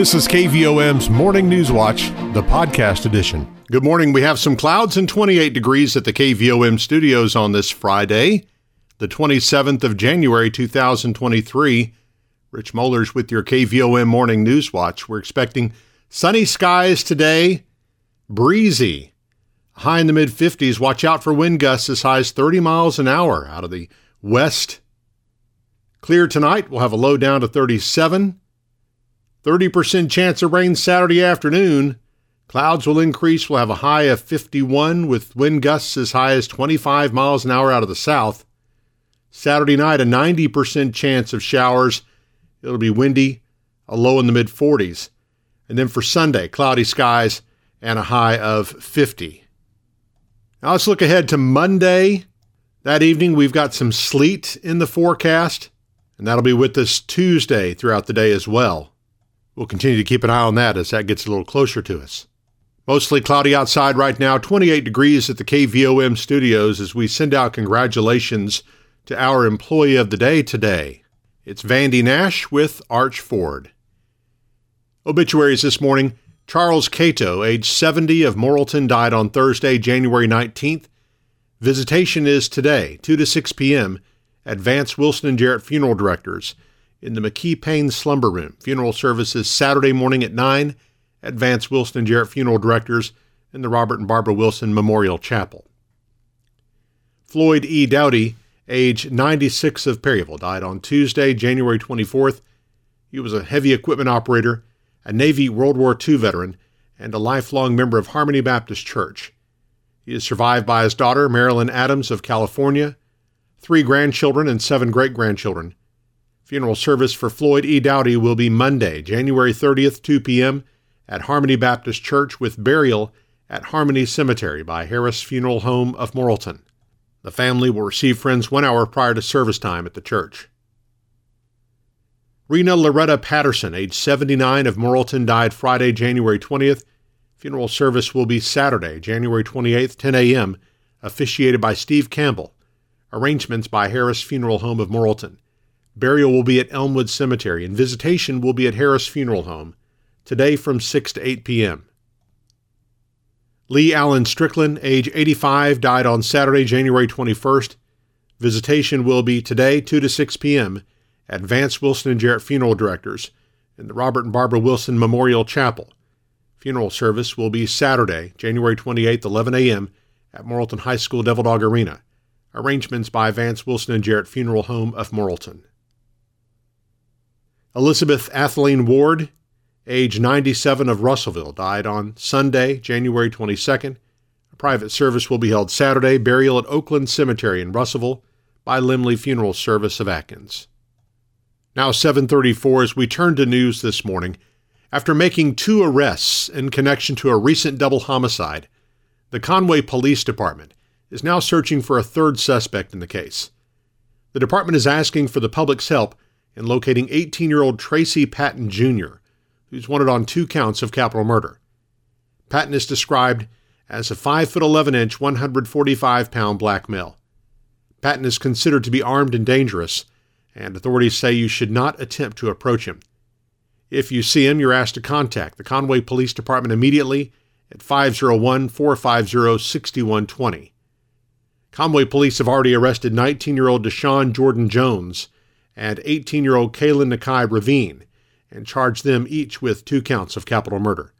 This is KVOM's Morning News Watch, the podcast edition. Good morning. We have some clouds and 28 degrees at the KVOM studios on this Friday, the 27th of January 2023. Rich Mollers with your KVOM Morning News Watch. We're expecting sunny skies today, breezy, high in the mid 50s. Watch out for wind gusts as high as 30 miles an hour out of the west. Clear tonight. We'll have a low down to 37. 30% chance of rain Saturday afternoon. Clouds will increase. We'll have a high of 51 with wind gusts as high as 25 miles an hour out of the south. Saturday night, a 90% chance of showers. It'll be windy, a low in the mid 40s. And then for Sunday, cloudy skies and a high of 50. Now let's look ahead to Monday. That evening, we've got some sleet in the forecast, and that'll be with us Tuesday throughout the day as well. We'll continue to keep an eye on that as that gets a little closer to us. Mostly cloudy outside right now, 28 degrees at the KVOM studios as we send out congratulations to our employee of the day today. It's Vandy Nash with Arch Ford. Obituaries this morning Charles Cato, age 70 of Morrilton, died on Thursday, January 19th. Visitation is today, 2 to 6 p.m., at Vance Wilson and Jarrett Funeral Directors in the McKee Payne Slumber Room. Funeral services Saturday morning at 9 at Vance Wilson and Jarrett Funeral Directors in the Robert and Barbara Wilson Memorial Chapel. Floyd E. Dowdy, age 96 of Perryville, died on Tuesday, January 24th. He was a heavy equipment operator, a Navy World War II veteran, and a lifelong member of Harmony Baptist Church. He is survived by his daughter, Marilyn Adams of California, three grandchildren, and seven great grandchildren. Funeral service for Floyd E. Dowdy will be Monday, January 30th, 2 p.m. at Harmony Baptist Church with burial at Harmony Cemetery by Harris Funeral Home of Morrilton. The family will receive friends one hour prior to service time at the church. Rena Loretta Patterson, age 79 of Morrilton, died Friday, January 20th. Funeral service will be Saturday, January 28th, 10 a.m., officiated by Steve Campbell. Arrangements by Harris Funeral Home of Morrilton. Burial will be at Elmwood Cemetery, and visitation will be at Harris Funeral Home, today from 6 to 8 p.m. Lee Allen Strickland, age 85, died on Saturday, January 21st. Visitation will be today, 2 to 6 p.m., at Vance Wilson and Jarrett Funeral Directors in the Robert and Barbara Wilson Memorial Chapel. Funeral service will be Saturday, January 28th, 11 a.m., at Morrilton High School Devil Dog Arena. Arrangements by Vance Wilson and Jarrett Funeral Home of Morrilton. Elizabeth Atheline Ward, age 97 of Russellville, died on Sunday, January 22nd. A private service will be held Saturday, burial at Oakland Cemetery in Russellville by Limley Funeral Service of Atkins. Now 7:34 as we turn to news this morning. After making two arrests in connection to a recent double homicide, the Conway Police Department is now searching for a third suspect in the case. The department is asking for the public's help in locating 18 year old Tracy Patton Jr., who's wanted on two counts of capital murder. Patton is described as a 5 foot 11 inch, 145 pound black male. Patton is considered to be armed and dangerous, and authorities say you should not attempt to approach him. If you see him, you're asked to contact the Conway Police Department immediately at 501 450 6120. Conway police have already arrested 19 year old Deshaun Jordan Jones and 18 year old Kaylin Nakai Ravine and charged them each with two counts of capital murder.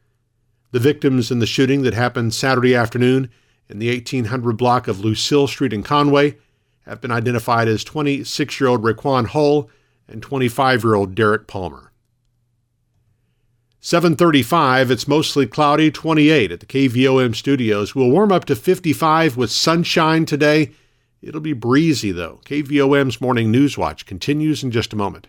The victims in the shooting that happened Saturday afternoon in the 1800 block of Lucille Street in Conway have been identified as 26 year old Raquan Hull and 25 year old Derek Palmer. 735, it's mostly cloudy, 28 at the KVOM studios. We'll warm up to 55 with sunshine today It'll be breezy, though. KVOM's Morning News Watch continues in just a moment.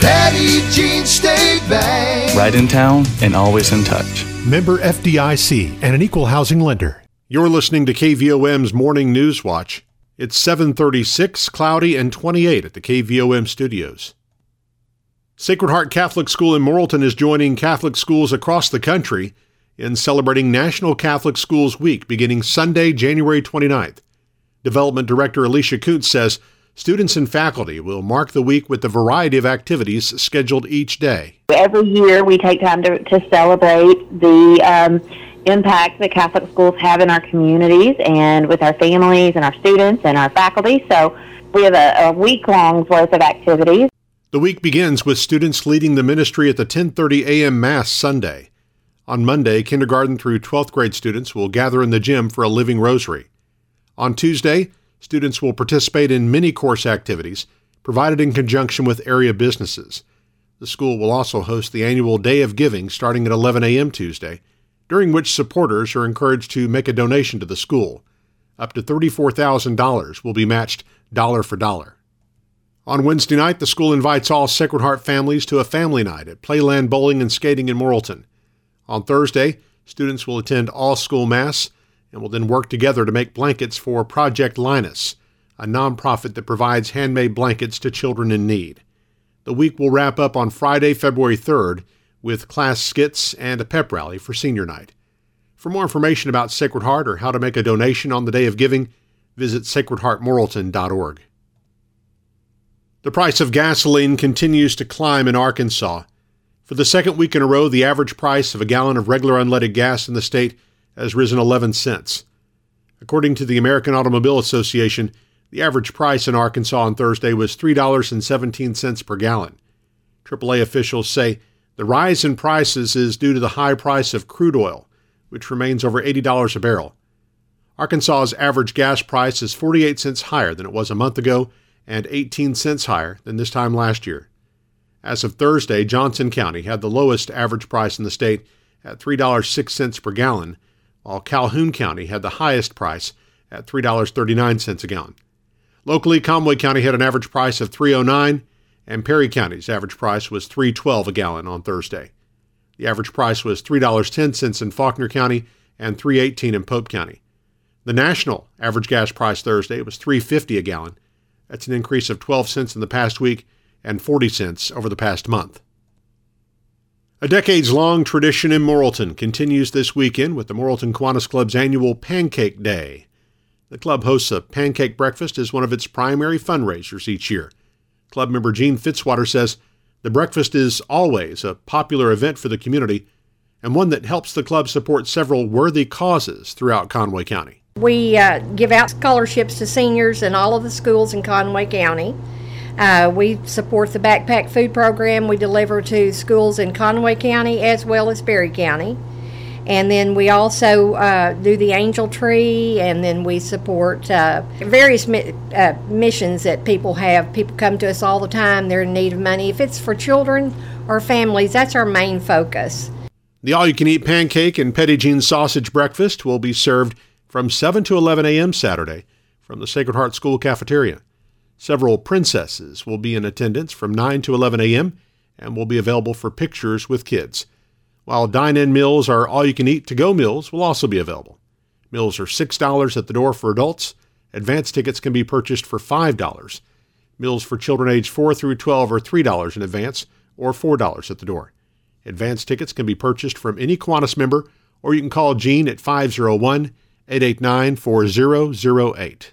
Petit Jean State Bank. Right in town and always in touch. Member FDIC and an equal housing lender. You're listening to KVOM's Morning News Watch. It's 736, cloudy, and 28 at the KVOM studios. Sacred Heart Catholic School in Morrilton is joining Catholic schools across the country in celebrating National Catholic Schools Week beginning Sunday, January 29th. Development Director Alicia Kuntz says students and faculty will mark the week with a variety of activities scheduled each day. Every year we take time to, to celebrate the um, impact that Catholic schools have in our communities and with our families and our students and our faculty. So we have a, a week long worth of activities. The week begins with students leading the ministry at the 10:30 a.m. Mass Sunday. On Monday, kindergarten through 12th grade students will gather in the gym for a living rosary. On Tuesday, students will participate in many course activities provided in conjunction with area businesses. The school will also host the annual Day of Giving starting at 11 a.m. Tuesday, during which supporters are encouraged to make a donation to the school. Up to $34,000 will be matched dollar for dollar. On Wednesday night, the school invites all Sacred Heart families to a family night at Playland Bowling and Skating in Morrilton. On Thursday, students will attend all school mass and will then work together to make blankets for Project Linus, a nonprofit that provides handmade blankets to children in need. The week will wrap up on Friday, February 3rd, with class skits and a pep rally for senior night. For more information about Sacred Heart or how to make a donation on the day of giving, visit sacredheartmorrilton.org. The price of gasoline continues to climb in Arkansas. For the second week in a row, the average price of a gallon of regular unleaded gas in the state has risen 11 cents. According to the American Automobile Association, the average price in Arkansas on Thursday was $3.17 per gallon. AAA officials say the rise in prices is due to the high price of crude oil, which remains over $80 a barrel. Arkansas's average gas price is 48 cents higher than it was a month ago and 18 cents higher than this time last year. As of Thursday, Johnson County had the lowest average price in the state at $3.06 per gallon, while Calhoun County had the highest price at $3.39 a gallon. Locally, Conway County had an average price of 309 and Perry County's average price was 312 a gallon on Thursday. The average price was $3.10 in Faulkner County and 318 in Pope County. The national average gas price Thursday was 350 a gallon that's an increase of 12 cents in the past week and 40 cents over the past month. A decades long tradition in Morrilton continues this weekend with the Morrilton Kiwanis Club's annual Pancake Day. The club hosts a pancake breakfast as one of its primary fundraisers each year. Club member Gene Fitzwater says the breakfast is always a popular event for the community and one that helps the club support several worthy causes throughout Conway County. We uh, give out scholarships to seniors in all of the schools in Conway County. Uh, we support the backpack food program we deliver to schools in Conway County as well as Perry County. And then we also uh, do the Angel Tree, and then we support uh, various mi- uh, missions that people have. People come to us all the time, they're in need of money. If it's for children or families, that's our main focus. The all you can eat pancake and Jean sausage breakfast will be served from 7 to 11 a.m. Saturday from the Sacred Heart School cafeteria. Several princesses will be in attendance from 9 to 11 a.m. and will be available for pictures with kids. While dine in meals are all you can eat to go meals will also be available. Meals are $6 at the door for adults. Advance tickets can be purchased for $5. Meals for children aged 4 through 12 are $3 in advance or $4 at the door. Advance tickets can be purchased from any Kiwanis member or you can call Gene at 501 889 4008.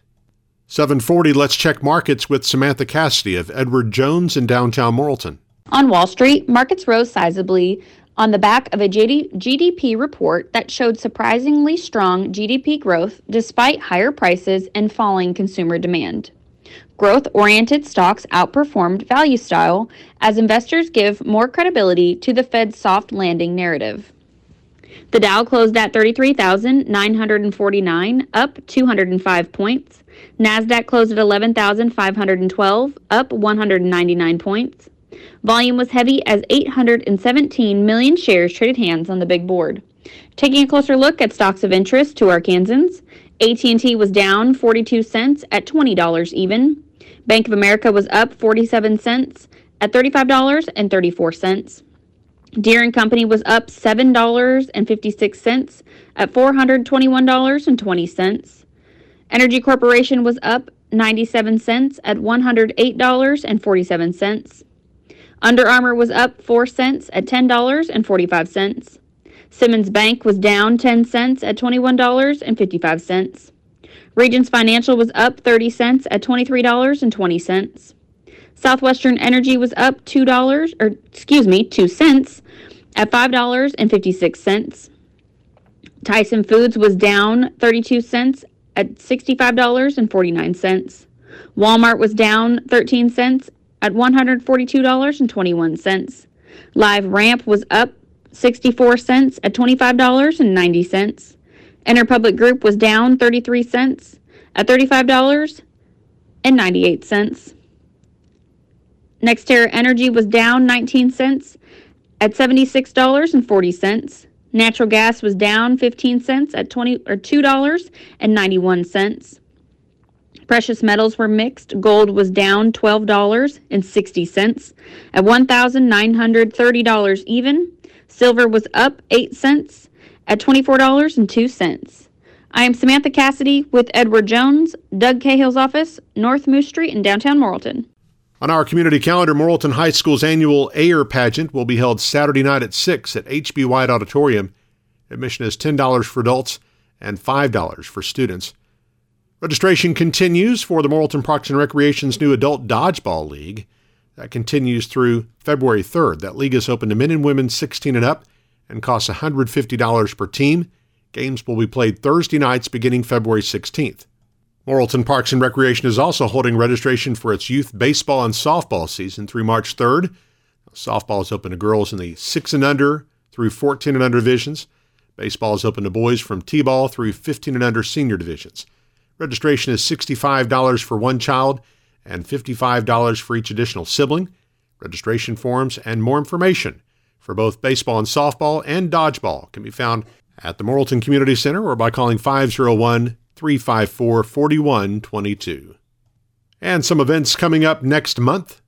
740, let's check markets with Samantha Cassidy of Edward Jones in downtown Morrilton. On Wall Street, markets rose sizably on the back of a GDP report that showed surprisingly strong GDP growth despite higher prices and falling consumer demand. Growth oriented stocks outperformed value style as investors give more credibility to the Fed's soft landing narrative. The Dow closed at 33,949, up 205 points. Nasdaq closed at 11,512, up 199 points. Volume was heavy as 817 million shares traded hands on the big board. Taking a closer look at stocks of interest to Arkansans, AT&T was down 42 cents at $20 even. Bank of America was up 47 cents at $35.34. Deere and Company was up $7.56 at $421.20. Entergy Corporation was up 97 cents at $108.47. Under Armour was up 4 cents at $10.45. Simmons Bank was down 10 cents at $21.55. Regions Financial was up 30 cents at $23.20. Southwestern Energy was up $2 or excuse me, 2 cents at $5.56. Tyson Foods was down 32 cents at $65.49. Walmart was down 13 cents at $142.21. LiveRamp was up 64 cents at $25.90. Interpublic Group was down 33 cents at $35.98. NextEra Energy was down 19 cents at $76.40. Natural gas was down 15 cents at 20 or $2.91. Precious metals were mixed. Gold was down $12.60 at $1,930 even. Silver was up 8 cents at $24.02. I am Samantha Cassidy with Edward Jones, Doug Cahill's office, North Moose Street in downtown Morrilton. On our community calendar, Morrilton High School's annual Air pageant will be held Saturday night at 6 at HB White Auditorium. Admission is $10 for adults and $5 for students. Registration continues for the Morrilton Parks and Recreation's new Adult Dodgeball League. That continues through February 3rd. That league is open to men and women 16 and up and costs $150 per team. Games will be played Thursday nights beginning February 16th. Morrilton Parks and Recreation is also holding registration for its youth baseball and softball season through March 3rd. Softball is open to girls in the 6 and under through 14 and under divisions. Baseball is open to boys from T-ball through 15 and under senior divisions. Registration is $65 for one child and $55 for each additional sibling. Registration forms and more information for both baseball and softball and dodgeball can be found at the Morrilton Community Center or by calling 501 354 4122. And some events coming up next month.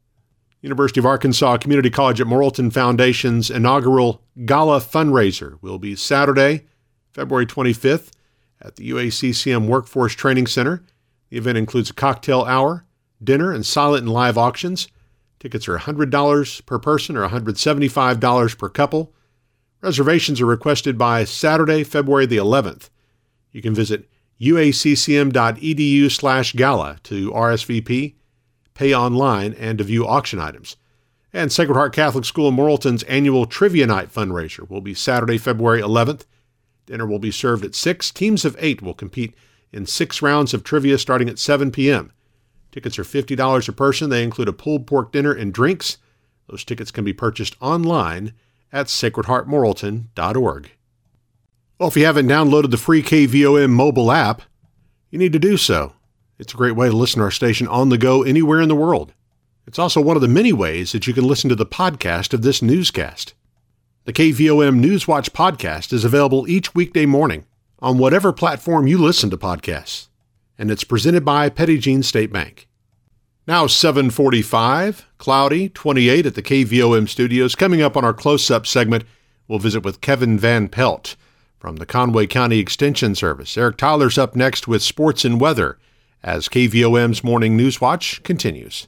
University of Arkansas Community College at Morrilton Foundation's inaugural Gala fundraiser will be Saturday, February 25th at the UACCM Workforce Training Center. The event includes a cocktail hour, dinner, and silent and live auctions. Tickets are $100 per person or $175 per couple. Reservations are requested by Saturday, February the 11th. You can visit uaccm.edu slash gala to RSVP, pay online, and to view auction items. And Sacred Heart Catholic School in Morrilton's annual Trivia Night fundraiser will be Saturday, February 11th. Dinner will be served at 6. Teams of 8 will compete in six rounds of trivia starting at 7 p.m. Tickets are $50 a person. They include a pulled pork dinner and drinks. Those tickets can be purchased online at sacredheartmorrilton.org. Well, if you haven't downloaded the free KVOM mobile app, you need to do so. It's a great way to listen to our station on the go anywhere in the world. It's also one of the many ways that you can listen to the podcast of this newscast. The KVOM Newswatch podcast is available each weekday morning on whatever platform you listen to podcasts, and it's presented by Petit Jean State Bank. Now 745, cloudy, 28 at the KVOM studios. Coming up on our close-up segment, we'll visit with Kevin Van Pelt from the Conway County Extension Service. Eric Tyler's up next with sports and weather as KVOM's Morning News Watch continues.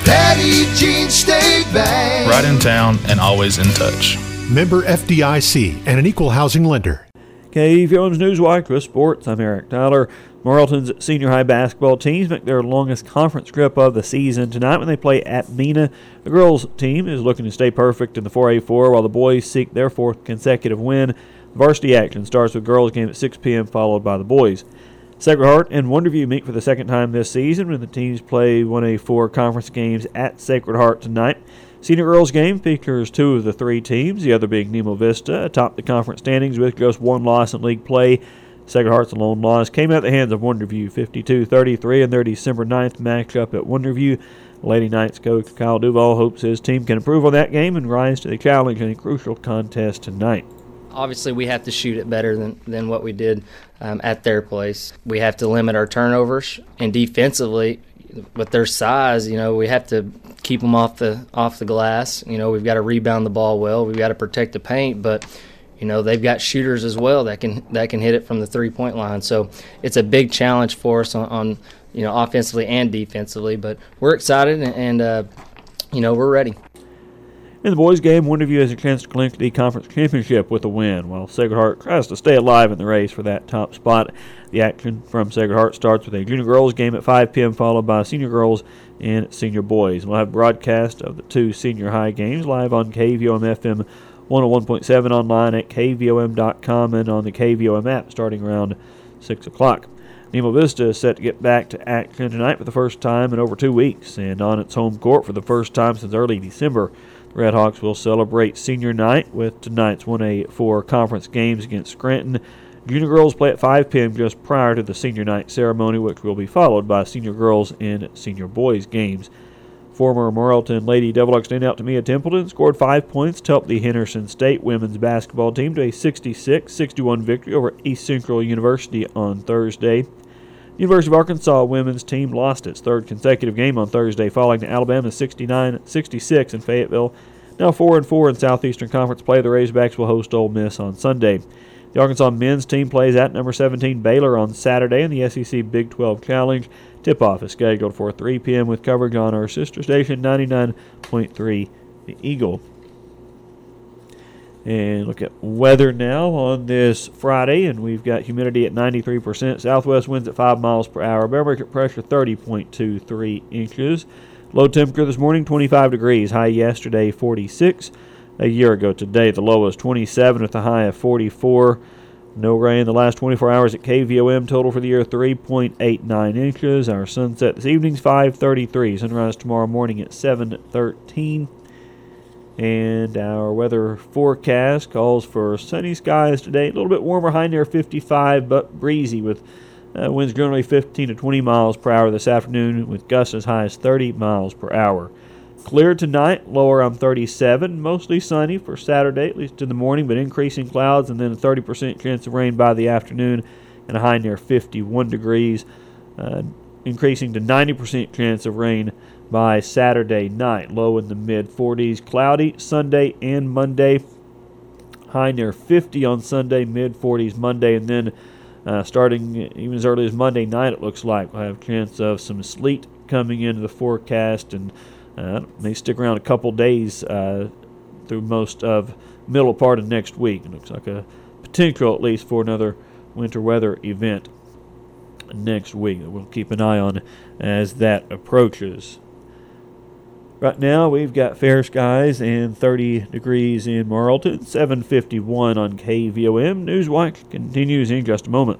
Petit Jean State Bank. Right in town and always in touch. Member FDIC and an equal housing lender. KVOM's Newswatch with sports. I'm Eric Tyler. Morrilton's senior high basketball teams make their longest conference trip of the season tonight when they play at Mena. The girls' team is looking to stay perfect in the 4A4 while the boys seek their fourth consecutive win. Varsity action starts with girls' game at 6 p.m. followed by the boys. Sacred Heart and Wonderview meet for the second time this season when the teams play 1A4 conference games at Sacred Heart tonight. Senior girls game features two of the three teams, the other being Nemo Vista, atop the conference standings with just one loss in league play. Sacred Heart's lone loss came at the hands of Wonderview 52-33 in their December 9th matchup at Wonderview. Lady Knights coach Kyle Duval hopes his team can improve on that game and rise to the challenge in a crucial contest tonight. Obviously, we have to shoot it better than, than what we did um, at their place. We have to limit our turnovers, and defensively, with their size, you know, we have to keep them off the off the glass. You know, we've got to rebound the ball well. We've got to protect the paint, but you know they've got shooters as well that can that can hit it from the three point line. So it's a big challenge for us on, on you know offensively and defensively. But we're excited and uh, you know we're ready. In the boys' game, Wonderview has a chance to clinch the conference championship with a win, while Sacred Heart tries to stay alive in the race for that top spot. The action from Sacred Heart starts with a junior girls game at 5 p.m., followed by senior girls and senior boys. We'll have broadcast of the two senior high games live on KVOM FM 101.7 online at kvom.com and on the KVOM app starting around 6 o'clock. Nemo Vista is set to get back to action tonight for the first time in over two weeks and on its home court for the first time since early December. Redhawks will celebrate senior night with tonight's 1A4 conference games against Scranton. Junior girls play at 5 p.m. just prior to the senior night ceremony, which will be followed by senior girls and senior boys games. Former Morrilton Lady Devil Dogs standout Tamia Templeton scored five points to help the Henderson State women's basketball team to a 66 61 victory over East Central University on Thursday. University of Arkansas women's team lost its third consecutive game on Thursday, falling to Alabama 69-66 in Fayetteville. Now 4 and 4 in Southeastern Conference play, the Razorbacks will host Ole Miss on Sunday. The Arkansas men's team plays at number 17 Baylor on Saturday in the SEC Big 12 Challenge. Tip-off is scheduled for 3 p.m. with coverage on our sister station 99.3 The Eagle. And look at weather now on this Friday, and we've got humidity at 93%. Southwest winds at 5 miles per hour. Barometric pressure 30.23 inches. Low temperature this morning 25 degrees. High yesterday 46. A year ago today the low was 27 with a high of 44. No rain the last 24 hours at KVOM. Total for the year 3.89 inches. Our sunset this evening's 5:33. Sunrise tomorrow morning at 7:13. And our weather forecast calls for sunny skies today. A little bit warmer, high near 55, but breezy with uh, winds generally 15 to 20 miles per hour this afternoon, with gusts as high as 30 miles per hour. Clear tonight, lower around 37. Mostly sunny for Saturday, at least in the morning, but increasing clouds, and then a 30% chance of rain by the afternoon, and a high near 51 degrees, uh, increasing to 90% chance of rain by Saturday night. Low in the mid 40s. Cloudy Sunday and Monday. High near 50 on Sunday, mid 40s Monday, and then uh, starting even as early as Monday night, it looks like we'll have a chance of some sleet coming into the forecast, and uh, may stick around a couple days uh, through most of middle part of next week. It looks like a potential, at least, for another winter weather event next week that we'll keep an eye on as that approaches. Right now, we've got fair skies and 30 degrees in Morrilton, 751 on KVOM. Newswatch continues in just a moment.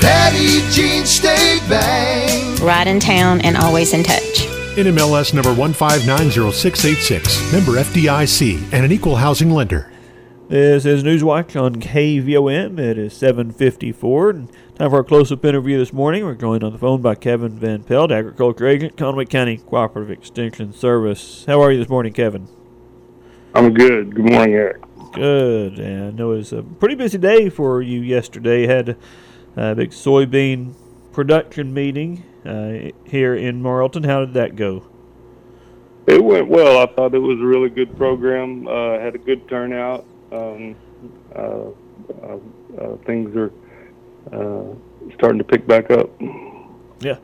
Petit Jean State Bank. Right in town and always in touch. NMLS number 1590686, member FDIC, and an equal housing lender. This is Newswatch on KVOM. It is 754. And time for our close-up interview this morning. We're joined on the phone by Kevin Van Pelt, Agriculture Agent, Conway County Cooperative Extension Service. How are you this morning, Kevin? I'm good. Good morning, Eric. Good. And I know it was a pretty busy day for you yesterday. Had a big soybean production meeting uh, here in Morrilton. How did that go? It went well. I thought it was a really good program. Uh, had a good turnout. Um, uh, uh, uh things are uh, starting to pick back up. Yeah,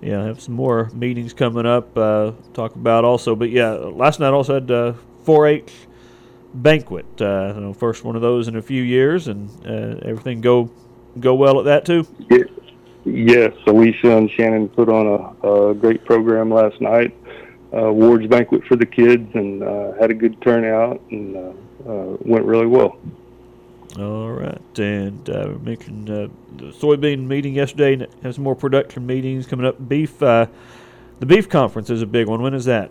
yeah. I have some more meetings coming up. talk about also, but yeah, last night also had 4-H banquet. Uh, you know, first one of those in a few years, and uh, everything go go well at that too. Yeah. Yes, Alicia and Shannon put on a, a great program last night. Uh, awards banquet for the kids, and uh, had a good turnout, and uh, uh, went really well. All right, and uh, we mentioned uh, the soybean meeting yesterday, and have some more production meetings coming up. Beef, uh, the beef conference is a big one. When is that?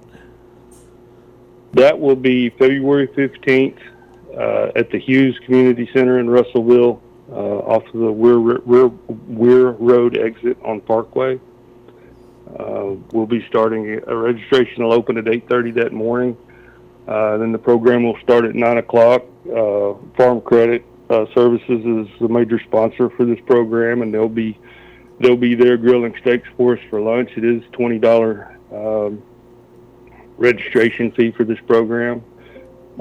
That will be February 15th uh, at the Hughes Community Center in Russellville, uh, off of the Weir, Weir, Weir Road exit on Parkway. Uh, we'll be starting a registration will open at 8:30 that morning. Uh, then the program will start at 9 o'clock. Uh, Farm Credit uh, Services is the major sponsor for this program, and they'll be they'll be there grilling steaks for us for lunch. It is twenty dollar um, registration fee for this program.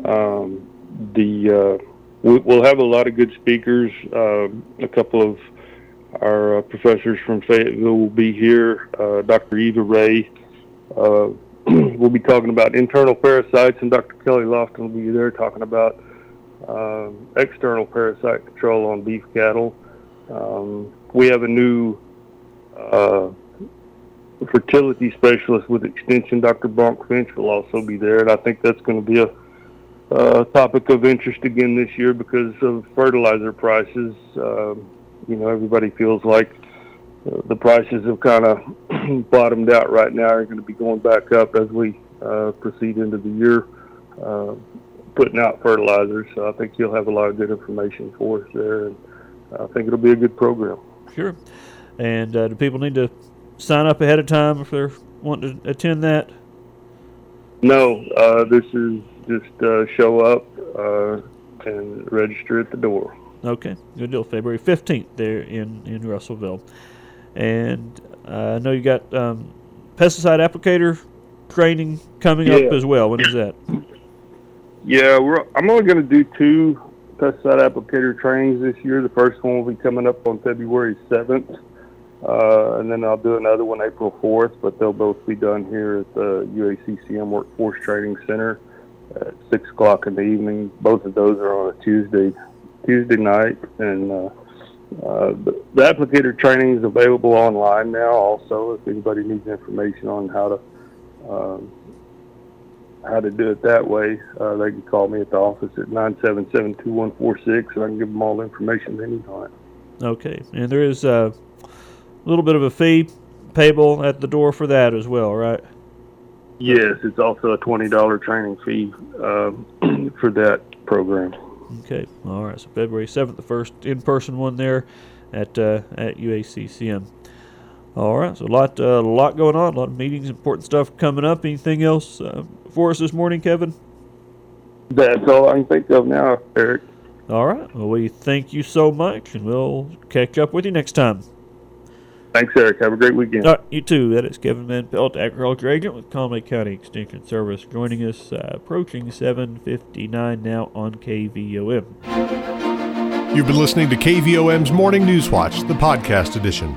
Um, the uh, we'll have a lot of good speakers. Uh, a couple of our uh, professors from Fayetteville will be here. Uh, Dr. Eva Ray. Uh, we'll be talking about internal parasites, and Dr. Kelly Loftin will be there talking about um, external parasite control on beef cattle. Um, we have a new uh, fertility specialist with Extension, Dr. Bronc Finch, will also be there, and I think that's going to be a uh, topic of interest again this year because of fertilizer prices. Um, you know, everybody feels like uh, the prices have kind of bottomed out right now. Are going to be going back up as we uh, proceed into the year, uh, putting out fertilizers. So I think you'll have a lot of good information for us there, and I think it'll be a good program. Sure. And uh, do people need to sign up ahead of time if they're wanting to attend that? No, uh, this is just uh, show up uh, and register at the door. Okay, good deal. February fifteenth there in in Russellville, and uh, I know you got um, pesticide applicator training coming up as well. When is that? Yeah, we're, I'm only going to do two pesticide applicator trainings this year. The first one will be coming up on February 7th, uh, and then I'll do another one April 4th. But they'll both be done here at the UACCM Workforce Training Center at six o'clock in the evening. Both of those are on a Tuesday Tuesday night, and uh, uh, the, the applicator training is available online now. Also, if anybody needs information on how to um, how to do it that way, uh, they can call me at the office at 977-2146, and I can give them all the information they need on it. Okay, and there is a little bit of a fee payable at the door for that as well, right? Yes, it's also a $20 training fee um, for that program. Okay, all right. So February seventh, the first in-person one there at uh, at UACCM. All right, so a lot uh, a lot going on, a lot of meetings, important stuff coming up. Anything else uh, for us this morning, Kevin? That's all I can think of now, Eric. All right. Well, we thank you so much, and we'll catch up with you next time. Thanks, Eric. Have a great weekend. All right, you too. That is Kevin Van Pelt, agriculture agent with Conway County Extension Service, joining us uh, approaching 7:59 now on KVOM. You've been listening to KVOM's Morning News Watch, the podcast edition.